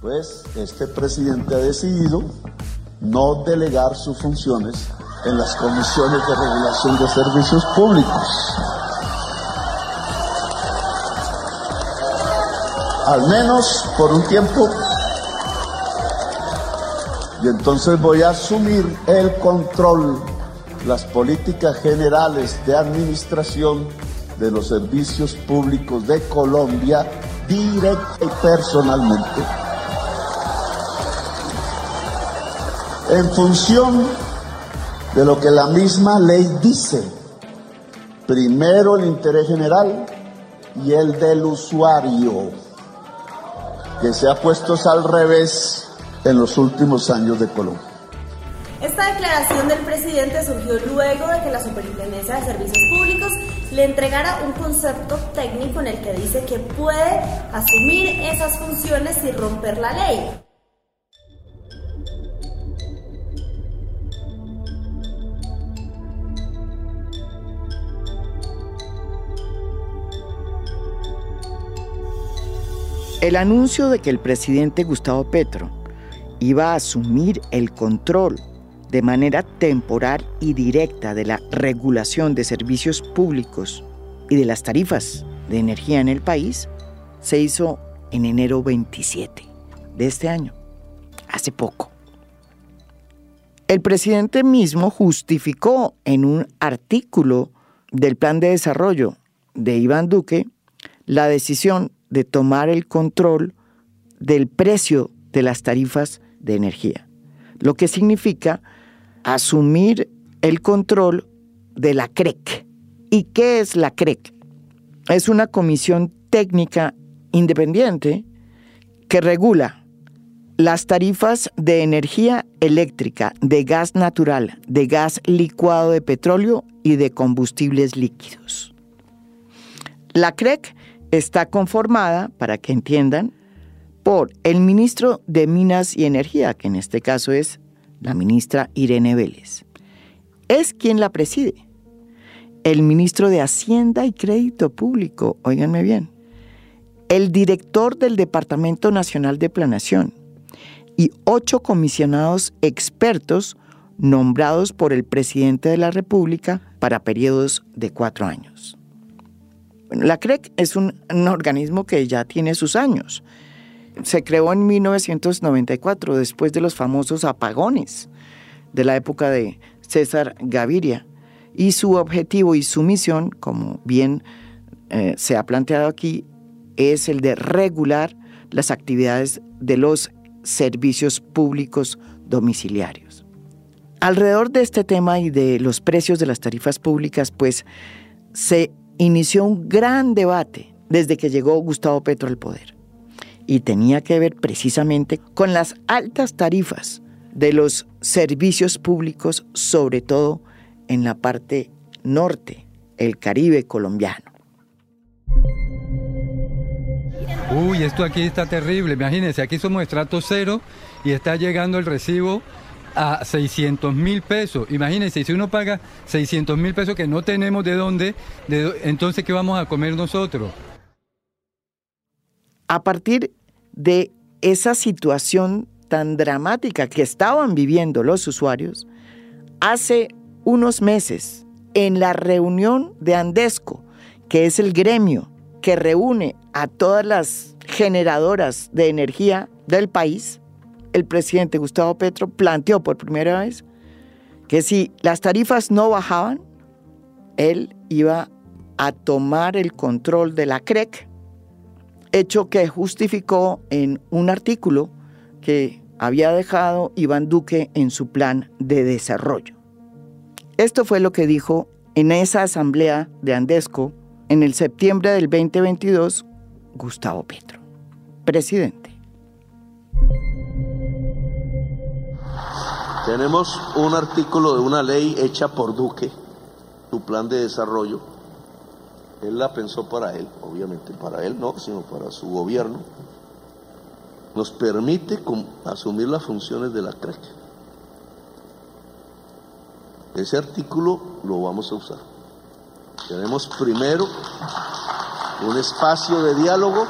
Pues este presidente ha decidido no delegar sus funciones en las comisiones de regulación de servicios públicos. Al menos por un tiempo. Y entonces voy a asumir el control, las políticas generales de administración de los servicios públicos de Colombia directa y personalmente. En función de lo que la misma ley dice. Primero el interés general y el del usuario, que se ha puesto al revés en los últimos años de Colombia. Esta declaración del presidente surgió luego de que la Superintendencia de Servicios Públicos le entregara un concepto técnico en el que dice que puede asumir esas funciones sin romper la ley. El anuncio de que el presidente Gustavo Petro iba a asumir el control de manera temporal y directa de la regulación de servicios públicos y de las tarifas de energía en el país se hizo en enero 27 de este año, hace poco. El presidente mismo justificó en un artículo del plan de desarrollo de Iván Duque la decisión de tomar el control del precio de las tarifas de energía, lo que significa asumir el control de la CREC. ¿Y qué es la CREC? Es una comisión técnica independiente que regula las tarifas de energía eléctrica, de gas natural, de gas licuado de petróleo y de combustibles líquidos. La CREC está conformada, para que entiendan, por el ministro de Minas y Energía, que en este caso es la ministra Irene Vélez. Es quien la preside. El ministro de Hacienda y Crédito Público, óiganme bien. El director del Departamento Nacional de Planación y ocho comisionados expertos nombrados por el presidente de la República para periodos de cuatro años. La CREC es un, un organismo que ya tiene sus años se creó en 1994, después de los famosos apagones de la época de César Gaviria. Y su objetivo y su misión, como bien eh, se ha planteado aquí, es el de regular las actividades de los servicios públicos domiciliarios. Alrededor de este tema y de los precios de las tarifas públicas, pues se inició un gran debate desde que llegó Gustavo Petro al poder y tenía que ver precisamente con las altas tarifas de los servicios públicos, sobre todo en la parte norte, el Caribe colombiano. Uy, esto aquí está terrible. Imagínense, aquí somos estrato cero y está llegando el recibo a 600 mil pesos. Imagínense, si uno paga 600 mil pesos que no tenemos de dónde, de, entonces ¿qué vamos a comer nosotros? A partir de esa situación tan dramática que estaban viviendo los usuarios, hace unos meses, en la reunión de Andesco, que es el gremio que reúne a todas las generadoras de energía del país, el presidente Gustavo Petro planteó por primera vez que si las tarifas no bajaban, él iba a tomar el control de la CREC hecho que justificó en un artículo que había dejado Iván Duque en su plan de desarrollo. Esto fue lo que dijo en esa asamblea de Andesco en el septiembre del 2022 Gustavo Petro, presidente. Tenemos un artículo de una ley hecha por Duque, su plan de desarrollo, él la pensó para él, obviamente para él no, sino para su gobierno. Nos permite asumir las funciones de la CREC. Ese artículo lo vamos a usar. Tenemos primero un espacio de diálogo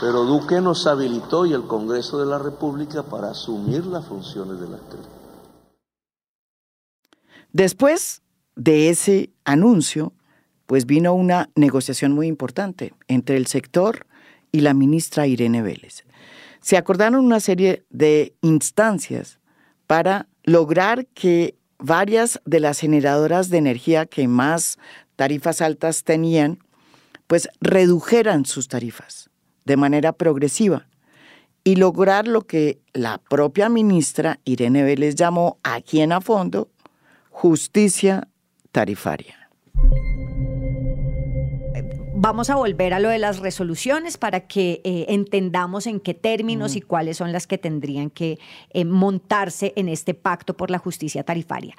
Pero Duque nos habilitó y el Congreso de la República para asumir las funciones de la CREC. Después de ese anuncio, pues vino una negociación muy importante entre el sector y la ministra Irene Vélez. Se acordaron una serie de instancias para lograr que varias de las generadoras de energía que más tarifas altas tenían, pues redujeran sus tarifas de manera progresiva y lograr lo que la propia ministra Irene Vélez llamó aquí en a fondo justicia tarifaria. Vamos a volver a lo de las resoluciones para que eh, entendamos en qué términos y cuáles son las que tendrían que eh, montarse en este pacto por la justicia tarifaria.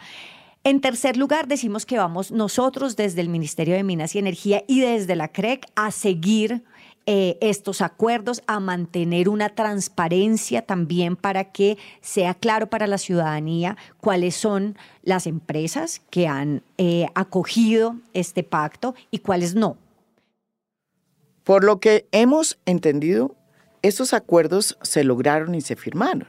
En tercer lugar, decimos que vamos nosotros desde el Ministerio de Minas y Energía y desde la CREC a seguir eh, estos acuerdos, a mantener una transparencia también para que sea claro para la ciudadanía cuáles son las empresas que han eh, acogido este pacto y cuáles no. Por lo que hemos entendido, estos acuerdos se lograron y se firmaron.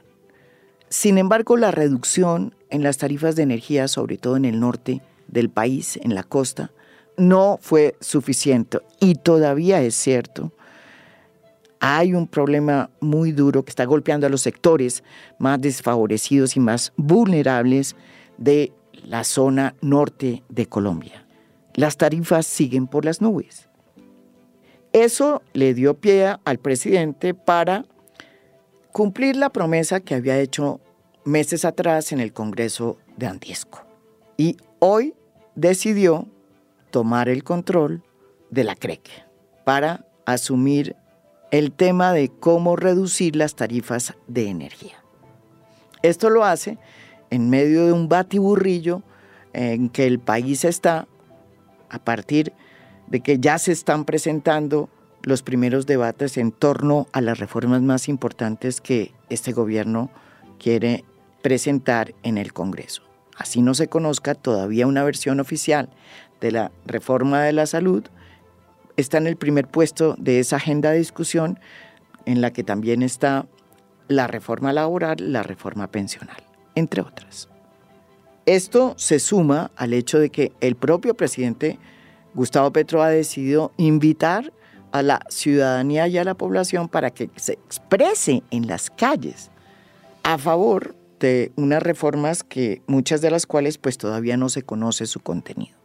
Sin embargo, la reducción en las tarifas de energía, sobre todo en el norte del país, en la costa, no fue suficiente. Y todavía es cierto hay un problema muy duro que está golpeando a los sectores más desfavorecidos y más vulnerables de la zona norte de Colombia. Las tarifas siguen por las nubes. Eso le dio pie al presidente para cumplir la promesa que había hecho meses atrás en el Congreso de Andiesco. Y hoy decidió tomar el control de la CREC para asumir el tema de cómo reducir las tarifas de energía. Esto lo hace en medio de un batiburrillo en que el país está a partir de que ya se están presentando los primeros debates en torno a las reformas más importantes que este gobierno quiere presentar en el Congreso. Así no se conozca todavía una versión oficial de la reforma de la salud, está en el primer puesto de esa agenda de discusión en la que también está la reforma laboral, la reforma pensional, entre otras. Esto se suma al hecho de que el propio presidente Gustavo Petro ha decidido invitar a la ciudadanía y a la población para que se exprese en las calles a favor de unas reformas que muchas de las cuales pues todavía no se conoce su contenido.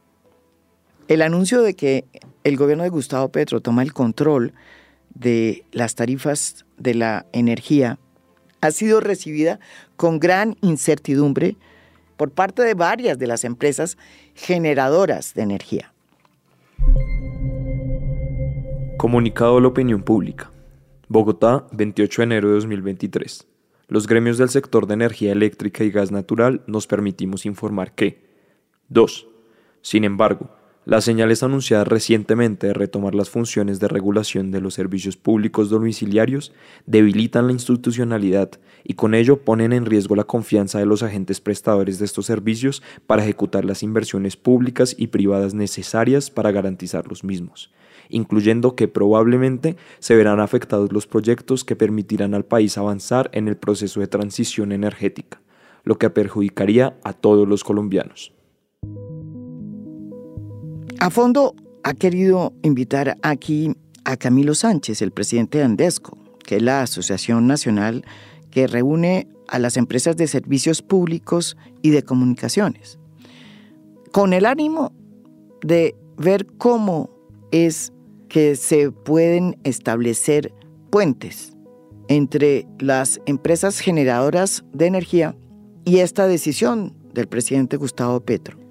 El anuncio de que el gobierno de Gustavo Petro toma el control de las tarifas de la energía ha sido recibida con gran incertidumbre por parte de varias de las empresas generadoras de energía. Comunicado a la opinión pública. Bogotá, 28 de enero de 2023. Los gremios del sector de energía eléctrica y gas natural nos permitimos informar que 2. Sin embargo, las señales anunciadas recientemente de retomar las funciones de regulación de los servicios públicos domiciliarios debilitan la institucionalidad y con ello ponen en riesgo la confianza de los agentes prestadores de estos servicios para ejecutar las inversiones públicas y privadas necesarias para garantizar los mismos, incluyendo que probablemente se verán afectados los proyectos que permitirán al país avanzar en el proceso de transición energética, lo que perjudicaría a todos los colombianos. A fondo ha querido invitar aquí a Camilo Sánchez, el presidente de Andesco, que es la Asociación Nacional que reúne a las empresas de servicios públicos y de comunicaciones, con el ánimo de ver cómo es que se pueden establecer puentes entre las empresas generadoras de energía y esta decisión del presidente Gustavo Petro.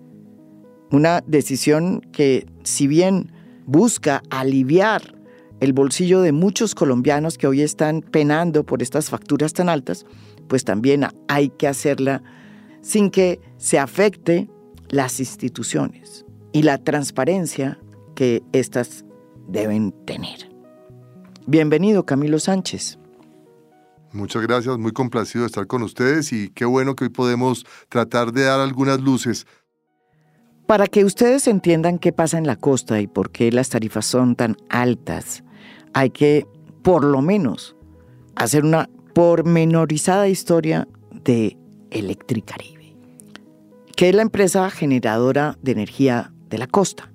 Una decisión que, si bien busca aliviar el bolsillo de muchos colombianos que hoy están penando por estas facturas tan altas, pues también hay que hacerla sin que se afecte las instituciones y la transparencia que éstas deben tener. Bienvenido, Camilo Sánchez. Muchas gracias, muy complacido de estar con ustedes y qué bueno que hoy podemos tratar de dar algunas luces para que ustedes entiendan qué pasa en la costa y por qué las tarifas son tan altas, hay que por lo menos, hacer una pormenorizada historia de Electricaribe, que es la empresa generadora de energía de la costa.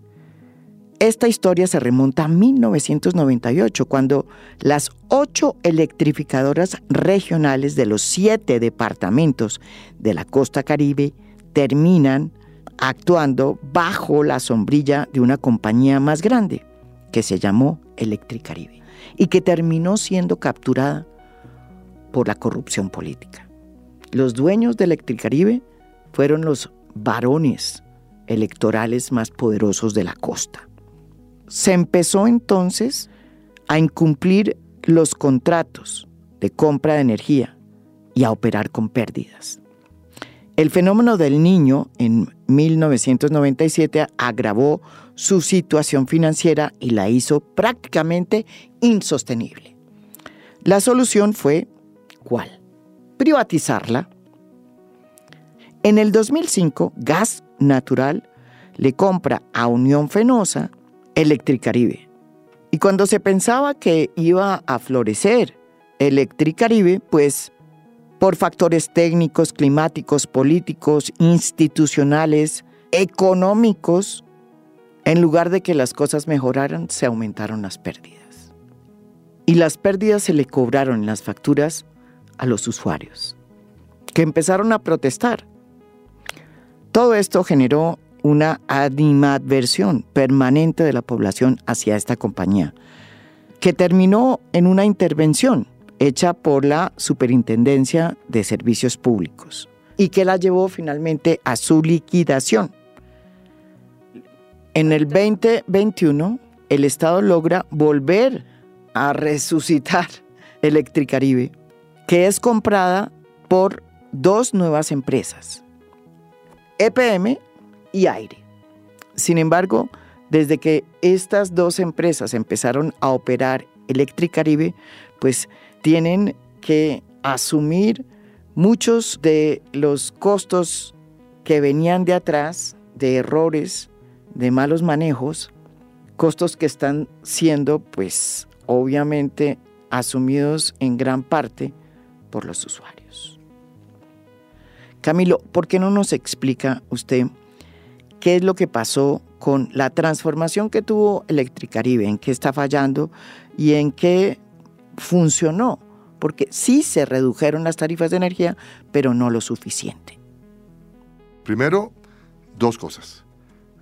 Esta historia se remonta a 1998, cuando las ocho electrificadoras regionales de los siete departamentos de la costa caribe terminan actuando bajo la sombrilla de una compañía más grande, que se llamó Electricaribe, y que terminó siendo capturada por la corrupción política. Los dueños de Electricaribe fueron los varones electorales más poderosos de la costa. Se empezó entonces a incumplir los contratos de compra de energía y a operar con pérdidas. El fenómeno del niño en 1997 agravó su situación financiera y la hizo prácticamente insostenible. La solución fue, ¿cuál? Privatizarla. En el 2005, Gas Natural le compra a Unión Fenosa Electricaribe. Y cuando se pensaba que iba a florecer Electricaribe, pues por factores técnicos, climáticos, políticos, institucionales, económicos, en lugar de que las cosas mejoraran, se aumentaron las pérdidas. Y las pérdidas se le cobraron las facturas a los usuarios, que empezaron a protestar. Todo esto generó una animadversión permanente de la población hacia esta compañía, que terminó en una intervención hecha por la Superintendencia de Servicios Públicos y que la llevó finalmente a su liquidación. En el 2021, el Estado logra volver a resucitar Electricaribe, que es comprada por dos nuevas empresas, EPM y Aire. Sin embargo, desde que estas dos empresas empezaron a operar Electricaribe, pues tienen que asumir muchos de los costos que venían de atrás, de errores, de malos manejos, costos que están siendo, pues, obviamente asumidos en gran parte por los usuarios. Camilo, ¿por qué no nos explica usted qué es lo que pasó con la transformación que tuvo Electricaribe, en qué está fallando y en qué funcionó, porque sí se redujeron las tarifas de energía, pero no lo suficiente. Primero, dos cosas.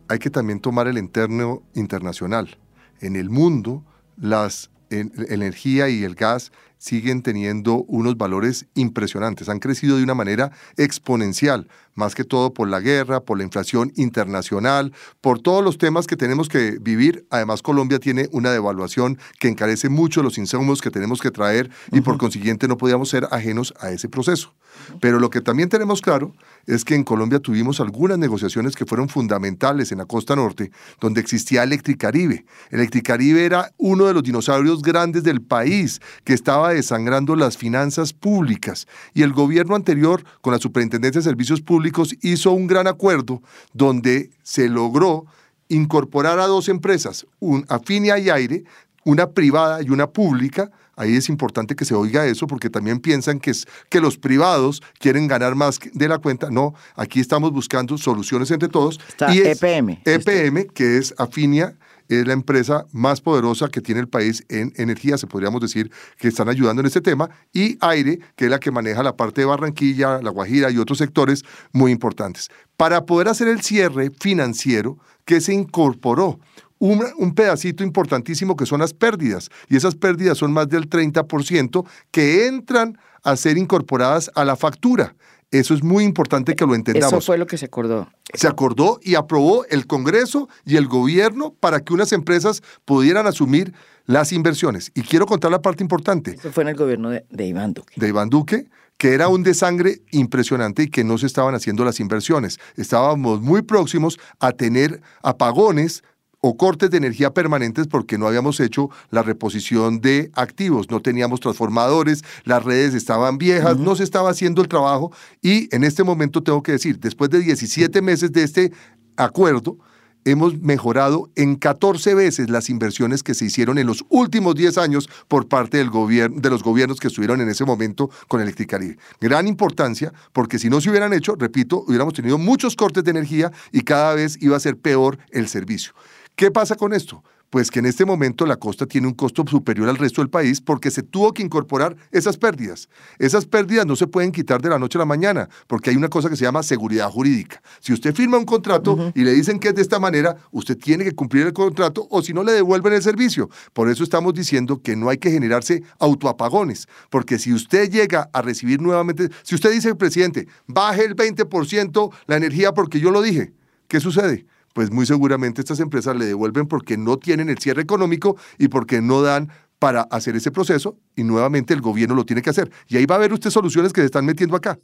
Hay que también tomar el interno internacional. En el mundo, la energía y el gas siguen teniendo unos valores impresionantes, han crecido de una manera exponencial más que todo por la guerra, por la inflación internacional, por todos los temas que tenemos que vivir. Además, Colombia tiene una devaluación que encarece mucho los insumos que tenemos que traer y por consiguiente no podíamos ser ajenos a ese proceso. Pero lo que también tenemos claro es que en Colombia tuvimos algunas negociaciones que fueron fundamentales en la costa norte, donde existía Electricaribe. Electricaribe era uno de los dinosaurios grandes del país que estaba desangrando las finanzas públicas y el gobierno anterior, con la Superintendencia de Servicios Públicos, hizo un gran acuerdo donde se logró incorporar a dos empresas, un, Afinia y Aire, una privada y una pública. Ahí es importante que se oiga eso porque también piensan que, es, que los privados quieren ganar más de la cuenta. No, aquí estamos buscando soluciones entre todos. y EPM. EPM, que es Afinia es la empresa más poderosa que tiene el país en energía, se podríamos decir que están ayudando en este tema, y Aire, que es la que maneja la parte de Barranquilla, La Guajira y otros sectores muy importantes. Para poder hacer el cierre financiero que se incorporó, un, un, pedacito importantísimo que son las pérdidas, y esas pérdidas son más del 30% que entran a ser incorporadas a la factura. Eso es muy importante que lo entendamos. Eso fue lo que se acordó. Se acordó y aprobó el Congreso y el gobierno para que unas empresas pudieran asumir las inversiones. Y quiero contar la parte importante. Eso fue en el gobierno de, de Iván Duque. De Iván Duque, que era un desangre impresionante y que no se estaban haciendo las inversiones. Estábamos muy próximos a tener apagones o cortes de energía permanentes porque no habíamos hecho la reposición de activos, no teníamos transformadores, las redes estaban viejas, no se estaba haciendo el trabajo y en este momento tengo que decir, después de 17 meses de este acuerdo, hemos mejorado en 14 veces las inversiones que se hicieron en los últimos 10 años por parte del gobierno, de los gobiernos que estuvieron en ese momento con Electricaribe. Gran importancia, porque si no se hubieran hecho, repito, hubiéramos tenido muchos cortes de energía y cada vez iba a ser peor el servicio. ¿Qué pasa con esto? pues que en este momento la costa tiene un costo superior al resto del país porque se tuvo que incorporar esas pérdidas. Esas pérdidas no se pueden quitar de la noche a la mañana porque hay una cosa que se llama seguridad jurídica. Si usted firma un contrato y le dicen que es de esta manera, usted tiene que cumplir el contrato o si no le devuelven el servicio. Por eso estamos diciendo que no hay que generarse autoapagones, porque si usted llega a recibir nuevamente, si usted dice, presidente, baje el 20% la energía porque yo lo dije, ¿qué sucede? Pues muy seguramente estas empresas le devuelven porque no tienen el cierre económico y porque no dan para hacer ese proceso y nuevamente el gobierno lo tiene que hacer. Y ahí va a ver usted soluciones que se están metiendo acá.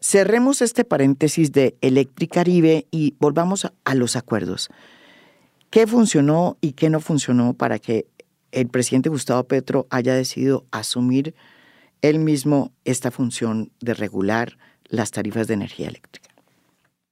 Cerremos este paréntesis de Electricaribe y volvamos a los acuerdos. ¿Qué funcionó y qué no funcionó para que el presidente Gustavo Petro haya decidido asumir él mismo esta función de regular las tarifas de energía eléctrica?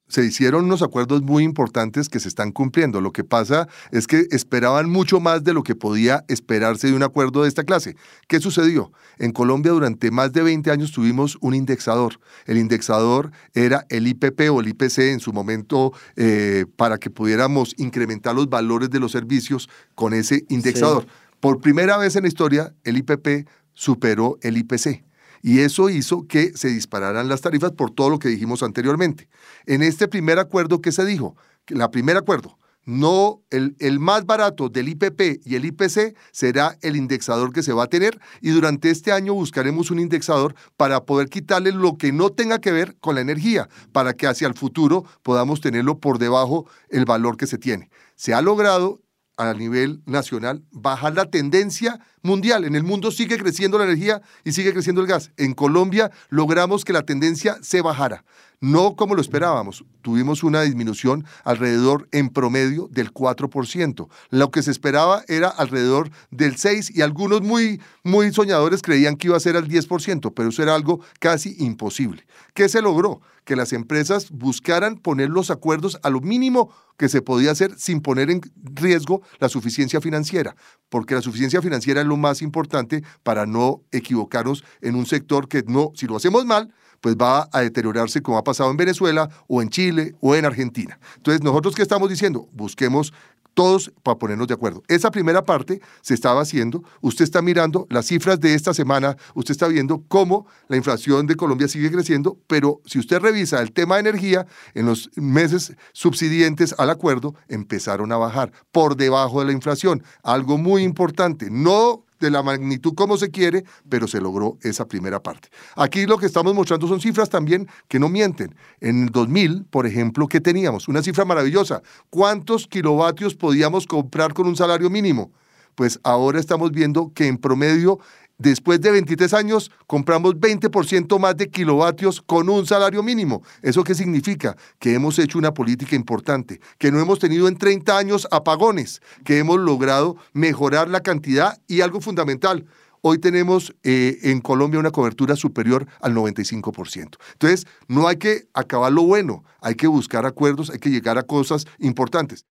Se hicieron unos acuerdos muy importantes que se están cumpliendo. Lo que pasa es que esperaban mucho más de lo que podía esperarse de un acuerdo de esta clase. ¿Qué sucedió? En Colombia durante más de 20 años tuvimos un indexador. El indexador era el IPP o el IPC en su momento eh, para que pudiéramos incrementar los valores de los servicios con ese indexador. Por primera vez en la historia, el IPP superó el IPC y eso hizo que se dispararan las tarifas por todo lo que dijimos anteriormente. En este primer acuerdo, ¿qué se dijo? La primer acuerdo, no el, el, más barato del IPP y el IPC será el indexador que se va a tener y durante este año buscaremos un indexador para poder quitarle lo que no tenga que ver con la energía, para que hacia el futuro podamos tenerlo por debajo el valor que se tiene. Se ha logrado a nivel nacional bajar la tendencia mundial. En el mundo sigue creciendo la energía y sigue creciendo el gas. En Colombia logramos que la tendencia se bajara. No como lo esperábamos. Tuvimos una disminución alrededor en promedio del 4%. Lo que se esperaba era alrededor del 6% y algunos muy, muy soñadores creían que iba a ser al 10%, pero eso era algo casi imposible. ¿Qué se logró? Que las empresas buscaran poner los acuerdos a lo mínimo que se podía hacer sin poner en riesgo la suficiencia financiera, porque la suficiencia financiera es lo más importante para no equivocarnos en un sector que no, si lo hacemos mal, pues va a deteriorarse como ha pasado en Venezuela o en Chile o en Argentina. Entonces, nosotros qué estamos diciendo? Busquemos todos para ponernos de acuerdo. Esa primera parte se estaba haciendo, usted está mirando las cifras de esta semana, usted está viendo cómo la inflación de Colombia sigue creciendo, pero si usted revisa el tema de energía, en los meses subsidientes al acuerdo empezaron a bajar por debajo de la inflación, algo muy importante, no de la magnitud como se quiere, pero se logró esa primera parte. Aquí lo que estamos mostrando son cifras también que no mienten. En el 2000, por ejemplo, ¿qué teníamos? Una cifra maravillosa. ¿Cuántos kilovatios podíamos comprar con un salario mínimo? Pues ahora estamos viendo que en promedio Después de 23 años, compramos 20% más de kilovatios con un salario mínimo. ¿Eso qué significa? Que hemos hecho una política importante, que no hemos tenido en 30 años apagones, que hemos logrado mejorar la cantidad y algo fundamental. Hoy tenemos eh, en Colombia una cobertura superior al 95%. Entonces, no hay que acabar lo bueno, hay que buscar acuerdos, hay que llegar a cosas importantes.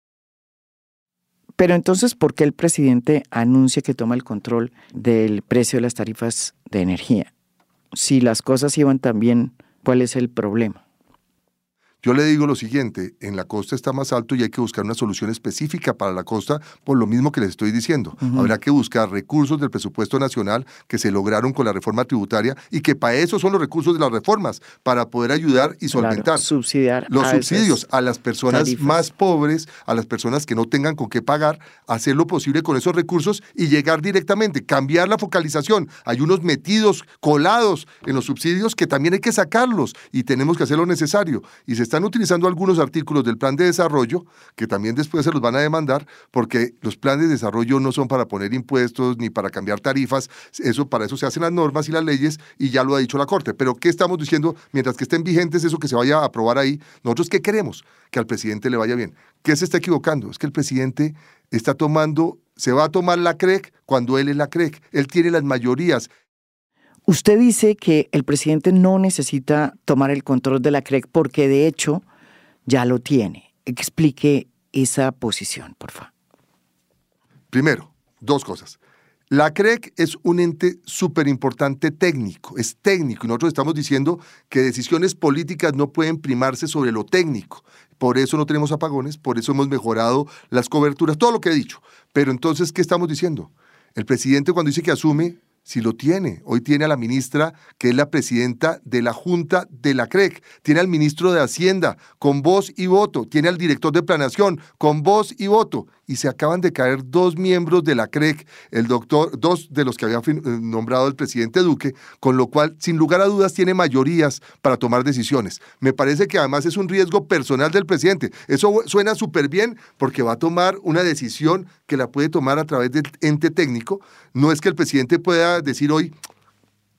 Pero entonces, ¿por qué el presidente anuncia que toma el control del precio de las tarifas de energía? Si las cosas iban tan bien, ¿cuál es el problema? Yo le digo lo siguiente, en la costa está más alto y hay que buscar una solución específica para la costa por lo mismo que les estoy diciendo. Habrá que buscar recursos del presupuesto nacional que se lograron con la reforma tributaria y que para eso son los recursos de las reformas, para poder ayudar y solventar. subsidiar los subsidios a las personas más pobres, a las personas que no tengan con qué pagar, hacer lo posible con esos recursos y llegar directamente, cambiar la focalización. Hay unos metidos, colados en los subsidios que también hay que sacarlos y tenemos que hacer lo necesario. Y se están utilizando algunos artículos del plan de desarrollo, que también después se los van a demandar, porque los planes de desarrollo no son para poner impuestos ni para cambiar tarifas, eso para eso se hacen las normas y las leyes, y ya lo ha dicho la Corte. Pero ¿qué estamos diciendo? Mientras que estén vigentes eso que se vaya a aprobar ahí, nosotros qué queremos? Que al presidente le vaya bien. ¿Qué se está equivocando? Es que el presidente está tomando, se va a tomar la CREC cuando él es la CREC. Él tiene las mayorías. Usted dice que el presidente no necesita tomar el control de la CREC porque de hecho ya lo tiene. Explique esa posición, por favor? Primero, dos cosas. La CREC es un ente súper importante técnico, es técnico, y nosotros estamos diciendo que decisiones políticas no pueden primarse sobre lo técnico. Por eso no tenemos apagones, por eso hemos mejorado las coberturas, todo lo que he dicho. Pero entonces, ¿qué estamos diciendo? El presidente cuando dice que asume, si lo tiene. Hoy tiene a la ministra, que es la presidenta de la Junta de la CREC. Tiene al ministro de Hacienda, con voz y voto. Tiene al director de Planeación, con voz y voto y se acaban de caer dos miembros de la CREC, el doctor, dos de los que había eh, nombrado el presidente Duque, con lo cual, sin lugar a dudas, tiene mayorías para tomar decisiones. Me parece que además es un riesgo personal del presidente. Eso suena súper bien porque va a tomar una decisión que la puede tomar a través del ente técnico. No es que el presidente pueda decir hoy,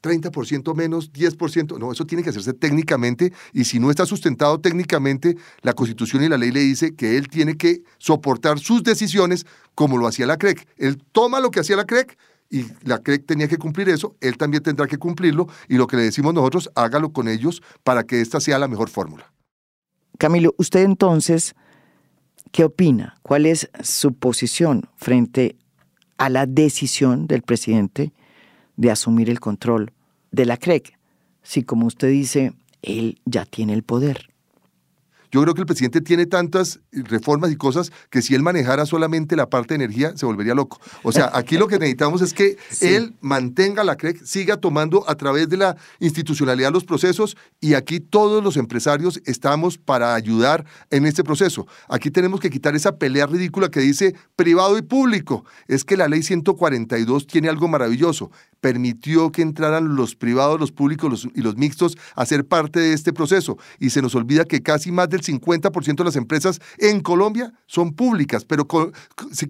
30% menos, 10%. No, eso tiene que hacerse técnicamente y si no está sustentado técnicamente, la Constitución y la ley le dice que él tiene que soportar sus decisiones como lo hacía la CREC. Él toma lo que hacía la CREC y la CREC tenía que cumplir eso, él también tendrá que cumplirlo y lo que le decimos nosotros, hágalo con ellos para que esta sea la mejor fórmula. Camilo, usted entonces, ¿qué opina? ¿Cuál es su posición frente a la decisión del presidente de asumir el control de la CREC, si como usted dice, él ya tiene el poder. Yo creo que el presidente tiene tantas reformas y cosas que si él manejara solamente la parte de energía se volvería loco. O sea, aquí lo que necesitamos es que él mantenga la CREC, siga tomando a través de la institucionalidad los procesos y aquí todos los empresarios estamos para ayudar en este proceso. Aquí tenemos que quitar esa pelea ridícula que dice privado y público. Es que la ley 142 tiene algo maravilloso permitió que entraran los privados, los públicos y los mixtos a ser parte de este proceso. Y se nos olvida que casi más del 50% de las empresas en Colombia son públicas, pero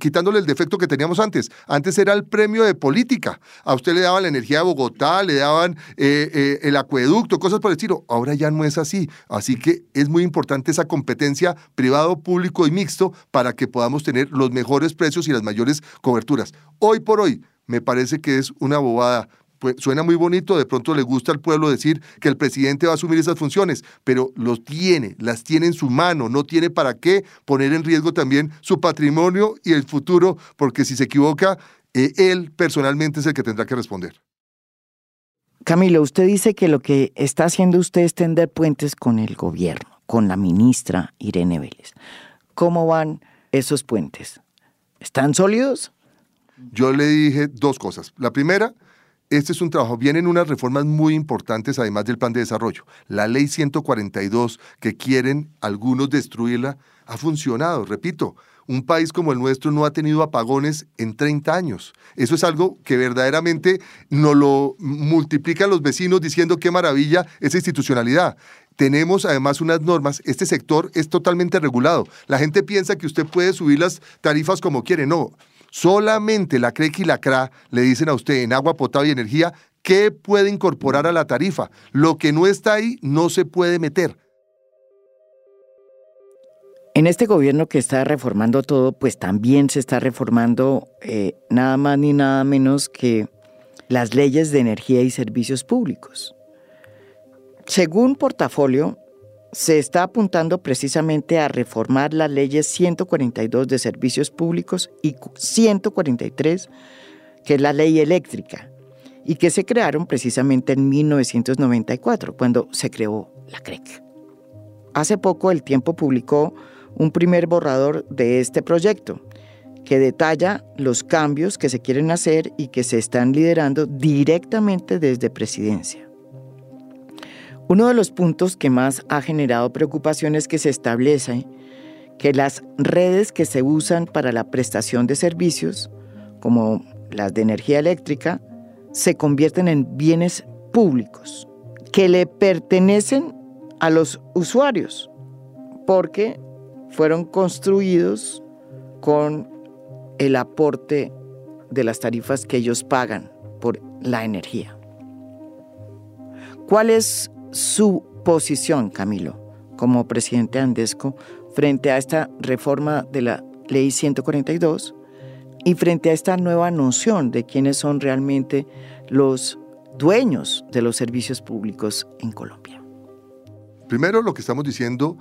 quitándole el defecto que teníamos antes. Antes era el premio de política. A usted le daban la energía de Bogotá, le daban eh, eh, el acueducto, cosas por el estilo. Ahora ya no es así. Así que es muy importante esa competencia privado, público y mixto para que podamos tener los mejores precios y las mayores coberturas. Hoy por hoy, me parece que es una bobada. Pues, suena muy bonito, de pronto le gusta al pueblo decir que el presidente va a asumir esas funciones, pero los tiene, las tiene en su mano, no tiene para qué poner en riesgo también su patrimonio y el futuro, porque si se equivoca, eh, él personalmente es el que tendrá que responder. Camilo, usted dice que lo que está haciendo usted es tender puentes con el gobierno, con la ministra Irene Vélez. ¿Cómo van esos puentes? ¿Están sólidos? Yo le dije dos cosas. La primera, este es un trabajo, vienen unas reformas muy importantes además del plan de desarrollo. La ley 142 que quieren algunos destruirla ha funcionado, repito. Un país como el nuestro no ha tenido apagones en 30 años. Eso es algo que verdaderamente nos lo multiplican los vecinos diciendo qué maravilla esa institucionalidad. Tenemos además unas normas, este sector es totalmente regulado. La gente piensa que usted puede subir las tarifas como quiere, no. Solamente la CREC y la CRA le dicen a usted en agua potable y energía qué puede incorporar a la tarifa. Lo que no está ahí no se puede meter. En este gobierno que está reformando todo, pues también se está reformando eh, nada más ni nada menos que las leyes de energía y servicios públicos. Según portafolio, se está apuntando precisamente a reformar las leyes 142 de servicios públicos y 143, que es la ley eléctrica, y que se crearon precisamente en 1994, cuando se creó la CREC. Hace poco el tiempo publicó un primer borrador de este proyecto, que detalla los cambios que se quieren hacer y que se están liderando directamente desde presidencia. Uno de los puntos que más ha generado preocupación es que se establece que las redes que se usan para la prestación de servicios, como las de energía eléctrica, se convierten en bienes públicos que le pertenecen a los usuarios porque fueron construidos con el aporte de las tarifas que ellos pagan por la energía. ¿Cuál es su posición, Camilo, como presidente Andesco, frente a esta reforma de la ley 142 y frente a esta nueva noción de quiénes son realmente los dueños de los servicios públicos en Colombia. Primero, lo que estamos diciendo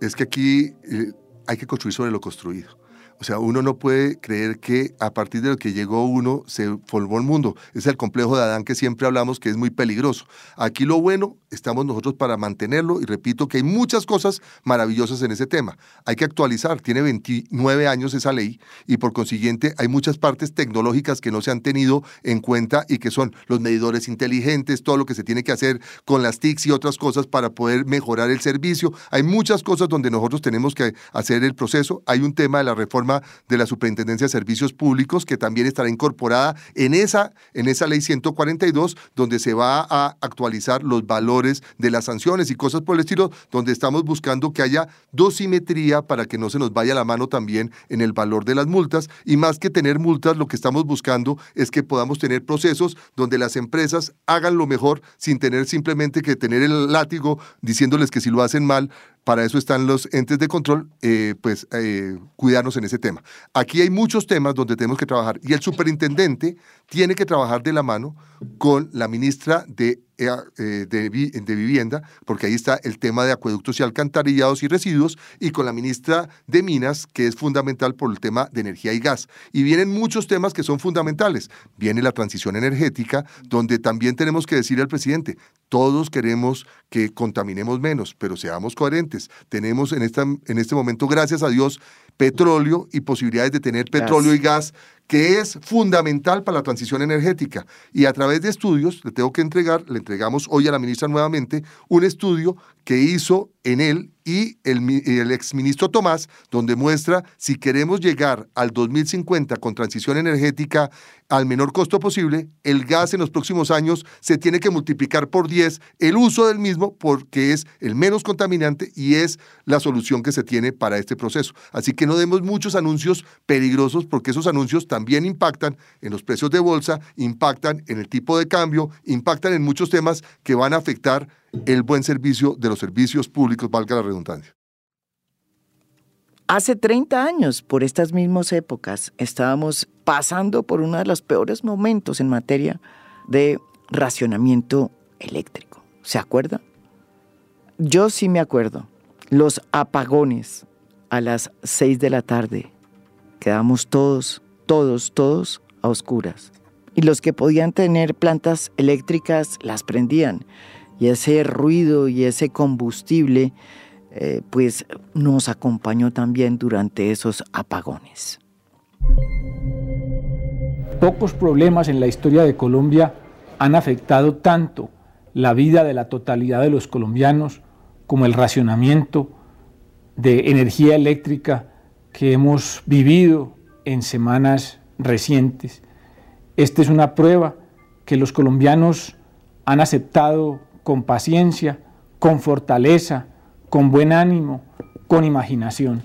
es que aquí eh, hay que construir sobre lo construido. O sea, uno no puede creer que a partir de lo que llegó uno se formó el mundo. Es el complejo de Adán que siempre hablamos que es muy peligroso. Aquí lo bueno, estamos nosotros para mantenerlo y repito que hay muchas cosas maravillosas en ese tema. Hay que actualizar, tiene 29 años esa ley y por consiguiente hay muchas partes tecnológicas que no se han tenido en cuenta y que son los medidores inteligentes, todo lo que se tiene que hacer con las TICs y otras cosas para poder mejorar el servicio. Hay muchas cosas donde nosotros tenemos que hacer el proceso. Hay un tema de la reforma de la Superintendencia de Servicios Públicos, que también estará incorporada en esa, en esa ley 142, donde se va a actualizar los valores de las sanciones y cosas por el estilo, donde estamos buscando que haya dosimetría para que no se nos vaya la mano también en el valor de las multas. Y más que tener multas, lo que estamos buscando es que podamos tener procesos donde las empresas hagan lo mejor sin tener simplemente que tener el látigo diciéndoles que si lo hacen mal, para eso están los entes de control, eh, pues eh, cuidarnos en ese tema. Aquí hay muchos temas donde tenemos que trabajar y el superintendente tiene que trabajar de la mano con la ministra de eh, eh, de, Vivienda, porque ahí está el tema de acueductos y alcantarillados y residuos, y con la ministra de Minas, que es fundamental por el tema de energía y gas. Y vienen muchos temas que son fundamentales. Viene la transición energética, donde también tenemos que decirle al presidente, todos queremos que contaminemos menos, pero seamos coherentes. Tenemos en, esta, en este momento, gracias a Dios, petróleo y posibilidades de tener petróleo y gas que es fundamental para la transición energética. Y a través de estudios, le tengo que entregar, le entregamos hoy a la ministra nuevamente, un estudio que hizo en él y el, el exministro Tomás, donde muestra si queremos llegar al 2050 con transición energética al menor costo posible, el gas en los próximos años se tiene que multiplicar por 10 el uso del mismo porque es el menos contaminante y es la solución que se tiene para este proceso. Así que no demos muchos anuncios peligrosos porque esos anuncios también impactan en los precios de bolsa, impactan en el tipo de cambio, impactan en muchos temas que van a afectar el buen servicio de los servicios públicos, valga la redundancia. Hace 30 años, por estas mismas épocas, estábamos pasando por uno de los peores momentos en materia de racionamiento eléctrico. ¿Se acuerda? Yo sí me acuerdo. Los apagones a las 6 de la tarde. Quedamos todos, todos, todos a oscuras. Y los que podían tener plantas eléctricas las prendían. Y ese ruido y ese combustible eh, pues nos acompañó también durante esos apagones. Pocos problemas en la historia de Colombia han afectado tanto la vida de la totalidad de los colombianos como el racionamiento de energía eléctrica que hemos vivido en semanas recientes. Esta es una prueba que los colombianos han aceptado con paciencia, con fortaleza, con buen ánimo, con imaginación.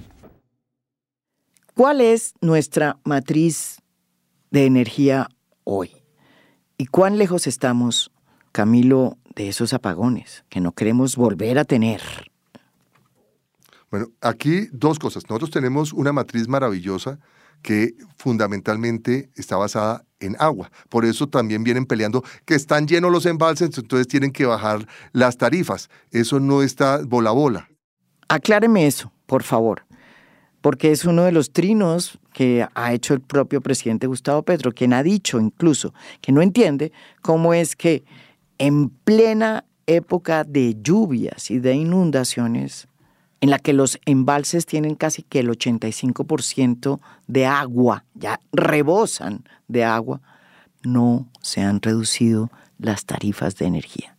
¿Cuál es nuestra matriz de energía hoy? ¿Y cuán lejos estamos, Camilo, de esos apagones que no queremos volver a tener? Bueno, aquí dos cosas. Nosotros tenemos una matriz maravillosa que fundamentalmente está basada en agua. Por eso también vienen peleando que están llenos los embalses, entonces tienen que bajar las tarifas. Eso no está bola bola. Acláreme eso, por favor, porque es uno de los trinos que ha hecho el propio presidente Gustavo Petro, quien ha dicho incluso que no entiende cómo es que en plena época de lluvias y de inundaciones, en la que los embalses tienen casi que el 85% de agua, ya rebosan de agua, no se han reducido las tarifas de energía.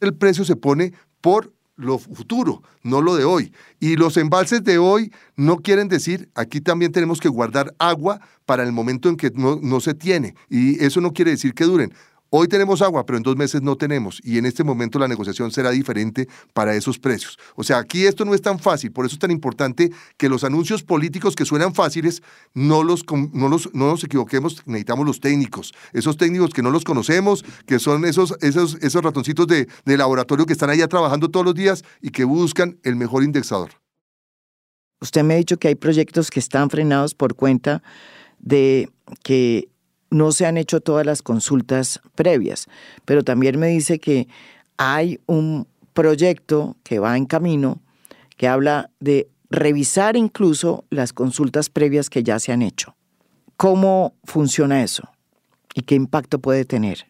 El precio se pone por lo futuro, no lo de hoy. Y los embalses de hoy no quieren decir, aquí también tenemos que guardar agua para el momento en que no, no se tiene. Y eso no quiere decir que duren. Hoy tenemos agua, pero en dos meses no tenemos y en este momento la negociación será diferente para esos precios. O sea, aquí esto no es tan fácil, por eso es tan importante que los anuncios políticos que suenan fáciles no los, no los, no nos equivoquemos, necesitamos los técnicos, esos técnicos que no los conocemos, que son esos, esos, esos ratoncitos de, de laboratorio que están allá trabajando todos los días y que buscan el mejor indexador. Usted me ha dicho que hay proyectos que están frenados por cuenta de que no se han hecho todas las consultas previas, pero también me dice que hay un proyecto que va en camino que habla de revisar incluso las consultas previas que ya se han hecho. ¿Cómo funciona eso? ¿Y qué impacto puede tener?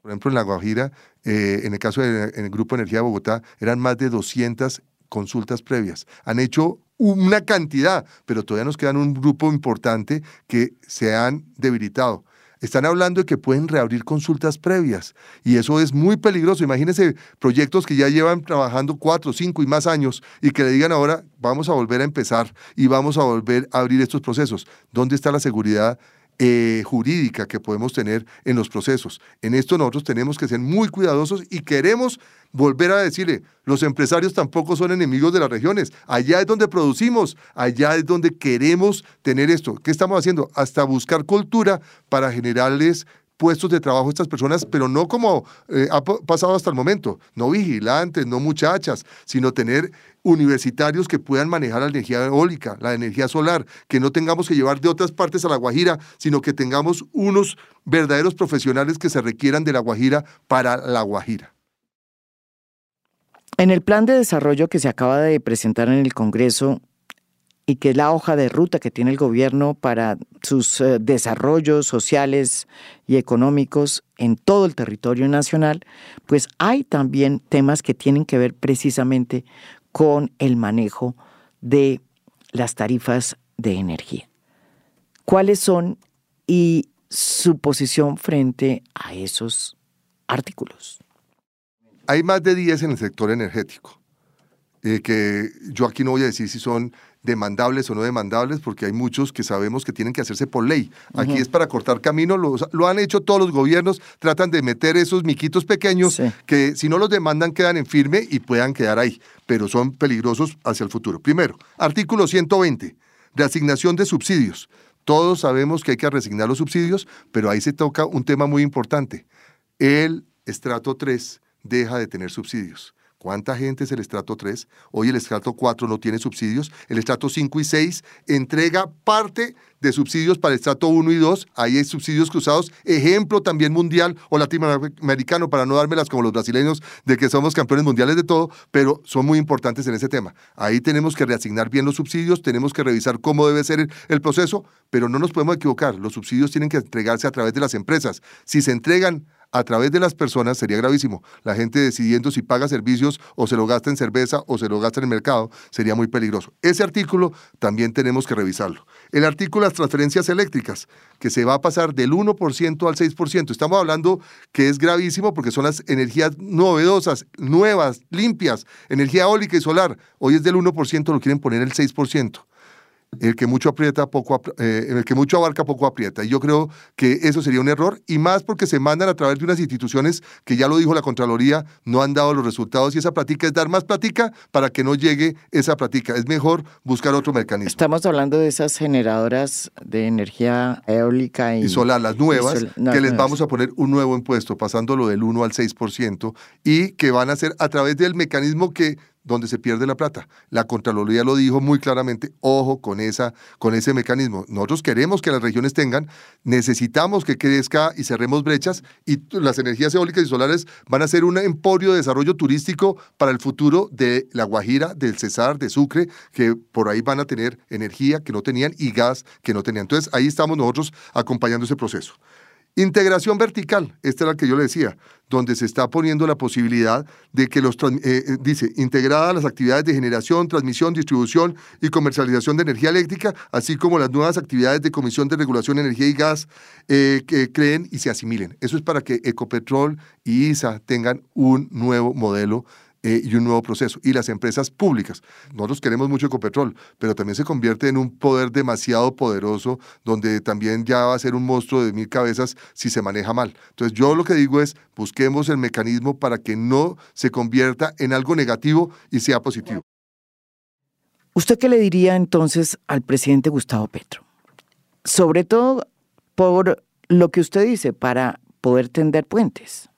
Por ejemplo, en La Guajira, eh, en el caso del Grupo Energía de Bogotá, eran más de 200 consultas previas. Han hecho una cantidad, pero todavía nos quedan un grupo importante que se han debilitado. Están hablando de que pueden reabrir consultas previas y eso es muy peligroso. Imagínense proyectos que ya llevan trabajando cuatro, cinco y más años y que le digan ahora vamos a volver a empezar y vamos a volver a abrir estos procesos. ¿Dónde está la seguridad eh, jurídica que podemos tener en los procesos. En esto nosotros tenemos que ser muy cuidadosos y queremos volver a decirle, los empresarios tampoco son enemigos de las regiones, allá es donde producimos, allá es donde queremos tener esto. ¿Qué estamos haciendo? Hasta buscar cultura para generarles puestos de trabajo estas personas, pero no como eh, ha pasado hasta el momento, no vigilantes, no muchachas, sino tener universitarios que puedan manejar la energía eólica, la energía solar, que no tengamos que llevar de otras partes a La Guajira, sino que tengamos unos verdaderos profesionales que se requieran de La Guajira para La Guajira. En el plan de desarrollo que se acaba de presentar en el Congreso, y que es la hoja de ruta que tiene el gobierno para sus eh, desarrollos sociales y económicos en todo el territorio nacional, pues hay también temas que tienen que ver precisamente con el manejo de las tarifas de energía. ¿Cuáles son y su posición frente a esos artículos? Hay más de 10 en el sector energético, eh, que yo aquí no voy a decir si son demandables o no demandables, porque hay muchos que sabemos que tienen que hacerse por ley. Aquí es para cortar camino, lo, lo, han hecho todos los gobiernos, tratan de meter esos miquitos pequeños que si no los demandan quedan en firme y puedan quedar ahí, pero son peligrosos hacia el futuro. Primero, artículo 120, reasignación de subsidios. Todos sabemos que hay que reasignar los subsidios, pero ahí se toca un tema muy importante. El estrato 3 deja de tener subsidios. ¿Cuánta gente es el estrato 3? Hoy el estrato 4 no tiene subsidios. El estrato 5 y 6 entrega parte de subsidios para el estrato 1 y 2. Ahí hay subsidios cruzados. Ejemplo también mundial o latinoamericano, para no dármelas como los brasileños de que somos campeones mundiales de todo, pero son muy importantes en ese tema. Ahí tenemos que reasignar bien los subsidios, tenemos que revisar cómo debe ser el proceso, pero no nos podemos equivocar. Los subsidios tienen que entregarse a través de las empresas. Si se entregan a través de las personas sería gravísimo. La gente decidiendo si paga servicios o se lo gasta en cerveza o se lo gasta en el mercado sería muy peligroso. Ese artículo también tenemos que revisarlo. El artículo de las transferencias eléctricas, que se va a pasar del 1% al 6%. Estamos hablando que es gravísimo porque son las energías novedosas, nuevas, limpias, energía eólica y solar. Hoy es del 1%, lo quieren poner el 6% el que mucho aprieta poco eh, el que mucho abarca poco aprieta. Y yo creo que eso sería un error y más porque se mandan a través de unas instituciones que ya lo dijo la contraloría no han dado los resultados y esa plática es dar más plática para que no llegue esa plática es mejor buscar otro mecanismo. Estamos hablando de esas generadoras de energía eólica y, solar las nuevas que les vamos a poner un nuevo impuesto pasándolo del 1 al 6% y que van a ser a través del mecanismo que donde se pierde la plata. La Contraloría lo dijo muy claramente, ojo con, esa, con ese mecanismo. Nosotros queremos que las regiones tengan, necesitamos que crezca y cerremos brechas y las energías eólicas y solares van a ser un emporio de desarrollo turístico para el futuro de La Guajira, del Cesar, de Sucre, que por ahí van a tener energía que no tenían y gas que no tenían. Entonces ahí estamos nosotros acompañando ese proceso. Integración vertical, esta es la que yo le decía, donde se está poniendo la posibilidad de que los, eh, eh, dice, integradas las actividades de generación, transmisión, distribución y comercialización de energía eléctrica, así como las nuevas actividades de Comisión de Regulación de Energía y Gas, eh, que creen y se asimilen. Eso es para que Ecopetrol y ISA tengan un nuevo modelo eh, y un nuevo proceso. Y las empresas públicas. Nosotros queremos mucho Ecopetrol, pero también se convierte en un poder demasiado poderoso, donde también ya va a ser un monstruo de mil cabezas si se maneja mal. Entonces yo lo que digo es, busquemos el mecanismo para que no se convierta en algo negativo y sea positivo. ¿Usted qué le diría entonces al presidente Gustavo Petro? Sobre todo por lo que usted dice, para poder tender puentes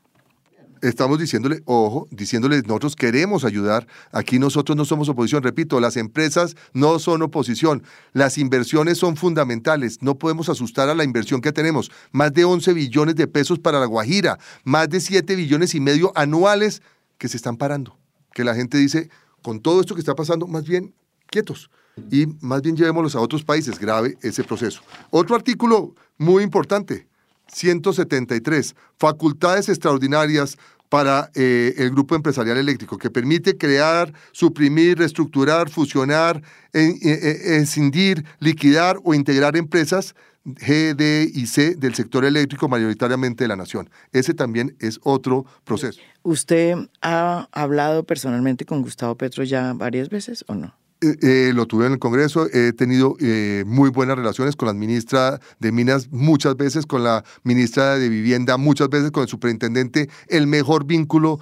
estamos diciéndole, ojo, diciéndole, nosotros queremos ayudar, aquí nosotros no somos oposición, repito, las empresas no son oposición, las inversiones son fundamentales, no podemos asustar a la inversión que tenemos, más de 11 billones de pesos para la Guajira, más de 7 billones y medio anuales que se están parando, que la gente dice, con todo esto que está pasando, más bien quietos. Y más bien llevémoslos a otros países. Grave ese proceso. Otro artículo muy importante, 173, facultades extraordinarias para eh, el grupo empresarial eléctrico, que permite crear, suprimir, reestructurar, fusionar, escindir, liquidar o integrar empresas G, D y C del sector eléctrico mayoritariamente de la nación. Ese también es otro proceso. ¿Usted ha hablado personalmente con Gustavo Petro ya varias veces o no? Eh, eh, lo tuve en el Congreso, he tenido eh, muy buenas relaciones con la ministra de Minas muchas veces, con la ministra de Vivienda muchas veces, con el superintendente, el mejor vínculo.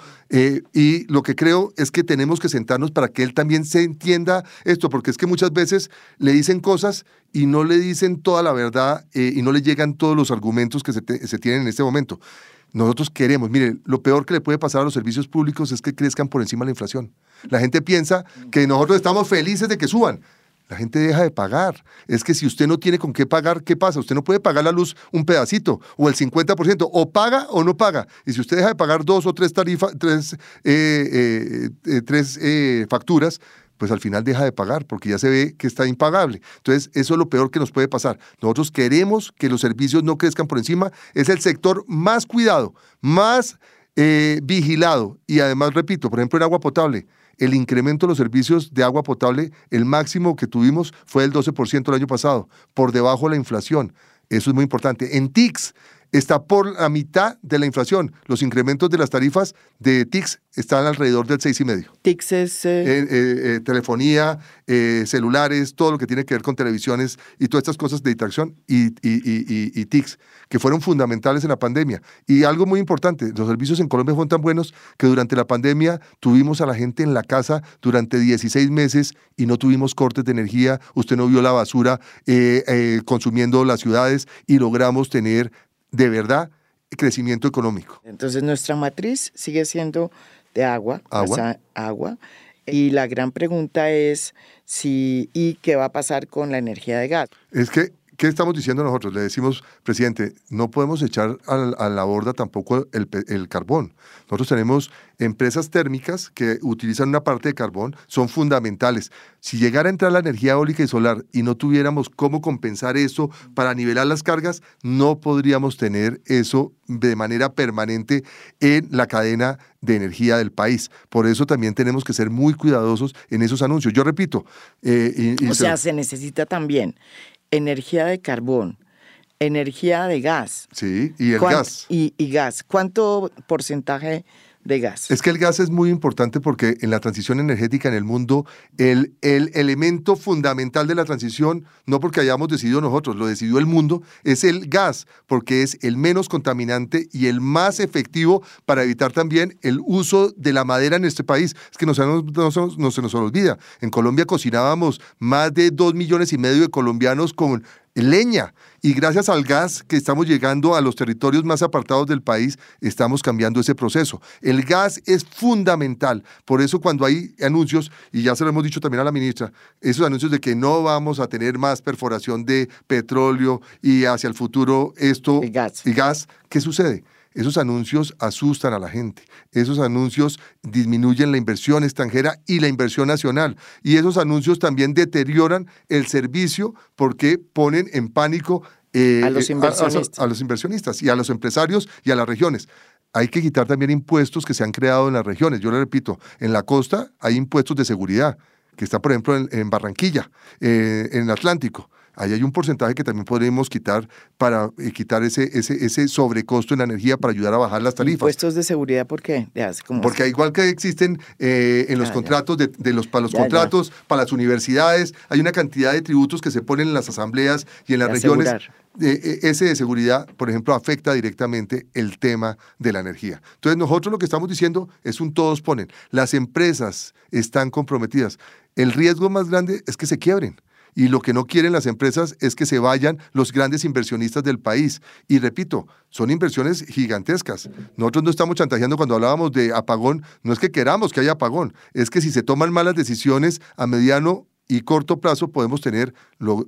y lo que creo es que tenemos que sentarnos para que él también se entienda esto, porque es que muchas veces le dicen cosas y no le dicen toda la verdad y no le llegan todos los argumentos que se, se tienen en este momento. Nosotros queremos, mire, lo peor que le puede pasar a los servicios públicos es que crezcan por encima de la inflación. La gente piensa que nosotros estamos felices de que suban. La gente deja de pagar. Es que si usted no tiene con qué pagar, ¿qué pasa? Usted no puede pagar la luz un pedacito o el 50%. O paga o no paga. Y si usted deja de pagar dos o tres tarifas, tres, eh, eh, eh, tres facturas, pues al final deja de pagar porque ya se ve que está impagable. Entonces, eso es lo peor que nos puede pasar. Nosotros queremos que los servicios no crezcan por encima. Es el sector más cuidado, más eh, vigilado. Y además, repito, por ejemplo, en agua potable, el incremento de los servicios de agua potable, el máximo que tuvimos fue el 12% el año pasado, por debajo de la inflación. Eso es muy importante. En TICS está por la mitad de la inflación. Los incrementos de las tarifas de TICS están alrededor del 6,5. TICS es... Eh, eh, eh, telefonía, celulares, todo lo que tiene que ver con televisiones y todas estas cosas de distracción y, y, y, TICS, que fueron fundamentales en la pandemia. Y algo muy importante, los servicios en Colombia fueron tan buenos que durante la pandemia tuvimos a la gente en la casa durante 16 meses y no tuvimos cortes de energía, usted no vio la basura consumiendo las ciudades y logramos tener de verdad crecimiento económico. Entonces nuestra matriz sigue siendo de agua, agua, agua y la gran pregunta es si y qué va a pasar con la energía de gas. Es que ¿Qué estamos diciendo nosotros? Le decimos, presidente, no podemos echar a, la borda tampoco el, carbón. Nosotros tenemos empresas térmicas que utilizan una parte de carbón, son fundamentales. Si llegara a entrar la energía eólica y solar y no tuviéramos cómo compensar eso para nivelar las cargas, no podríamos tener eso de manera permanente en la cadena de energía del país. Por eso también tenemos que ser muy cuidadosos en esos anuncios. Yo repito. Eh, o sea, se necesita también energía de carbón, energía de gas. Sí, y el gas. Y, y, gas. ¿Cuánto porcentaje de gas. Es que el gas es muy importante porque en la transición energética en el mundo, el, el elemento fundamental de la transición, no porque hayamos decidido nosotros, lo decidió el mundo, es el gas, porque es el menos contaminante y el más efectivo para evitar también el uso de la madera en este país. Es que no, no, no se nos olvida. En Colombia cocinábamos más de dos millones y medio de colombianos con leña. Y gracias al gas que estamos llegando a los territorios más apartados del país, estamos cambiando ese proceso. El gas es fundamental. Por eso cuando hay anuncios, y ya se lo hemos dicho también a la ministra, esos anuncios de que no vamos a tener más perforación de petróleo y hacia el futuro esto y gas. y gas, ¿qué sucede? Esos anuncios asustan a la gente. Esos anuncios disminuyen la inversión extranjera y la inversión nacional. Y esos anuncios también deterioran el servicio porque ponen en pánico eh, a, los inversionistas. a los inversionistas y a los empresarios y a las regiones hay que quitar también impuestos que se han creado en las regiones. Yo le repito, en la costa hay impuestos de seguridad, que está, por ejemplo, en, Barranquilla, eh, en el Atlántico ahí hay un porcentaje que también podríamos quitar para eh, quitar ese, ese, ese sobrecosto en la energía para ayudar a bajar las tarifas. ¿Impuestos de seguridad por qué? Porque igual que existen eh, en los contratos, de, los, para los contratos, para las universidades, hay una cantidad de tributos que se ponen en las asambleas y en las regiones. Eh, ese de seguridad, por ejemplo, afecta directamente el tema de la energía. Entonces, nosotros lo que estamos diciendo es un todos ponen. Las empresas están comprometidas. El riesgo más grande es que se quiebren y lo que no quieren las empresas es que se vayan los grandes inversionistas del país. Y repito, son inversiones gigantescas. Nosotros no estamos chantajeando cuando hablábamos de apagón, no es que queramos que haya apagón, es que si se toman malas decisiones a mediano y corto plazo podemos tener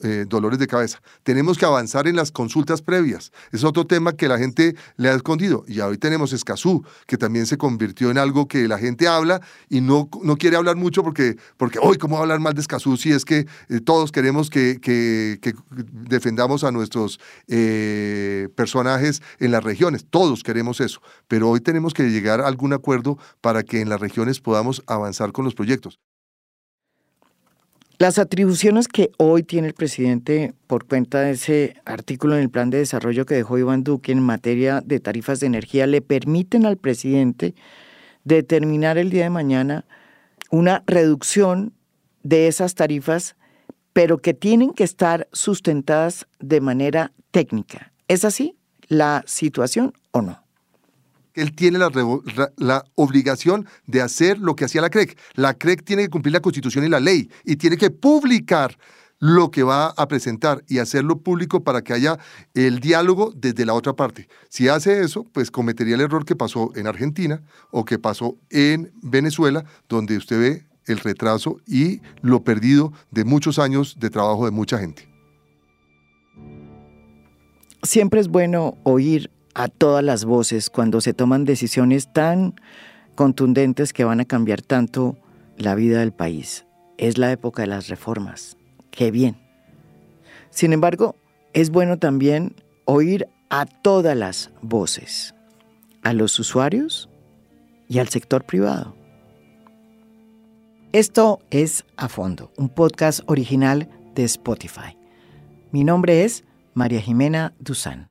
eh, dolores de cabeza. Tenemos que avanzar en las consultas previas. Es otro tema que la gente le ha escondido. Y hoy tenemos Escazú, que también se convirtió en algo que la gente habla y no, no quiere hablar mucho porque, porque hoy, ¿cómo va a hablar mal de Escazú si es que eh, todos queremos que, que, defendamos a nuestros eh, personajes en las regiones? Todos queremos eso. Pero hoy tenemos que llegar a algún acuerdo para que en las regiones podamos avanzar con los proyectos. Las atribuciones que hoy tiene el presidente por cuenta de ese artículo en el plan de desarrollo que dejó Iván Duque en materia de tarifas de energía le permiten al presidente determinar el día de mañana una reducción de esas tarifas, pero que tienen que estar sustentadas de manera técnica. ¿Es así la situación o no? Él tiene la, obligación de hacer lo que hacía la CREC. La CREC tiene que cumplir la constitución y la ley y tiene que publicar lo que va a presentar y hacerlo público para que haya el diálogo desde la otra parte. Si hace eso, pues cometería el error que pasó en Argentina o que pasó en Venezuela, donde usted ve el retraso y lo perdido de muchos años de trabajo de mucha gente. Siempre es bueno oír a todas las voces cuando se toman decisiones tan contundentes que van a cambiar tanto la vida del país. Es la época de las reformas. Qué bien. Sin embargo, es bueno también oír a todas las voces, a los usuarios y al sector privado. Esto es A Fondo, un podcast original de Spotify. Mi nombre es María Jimena Duzán.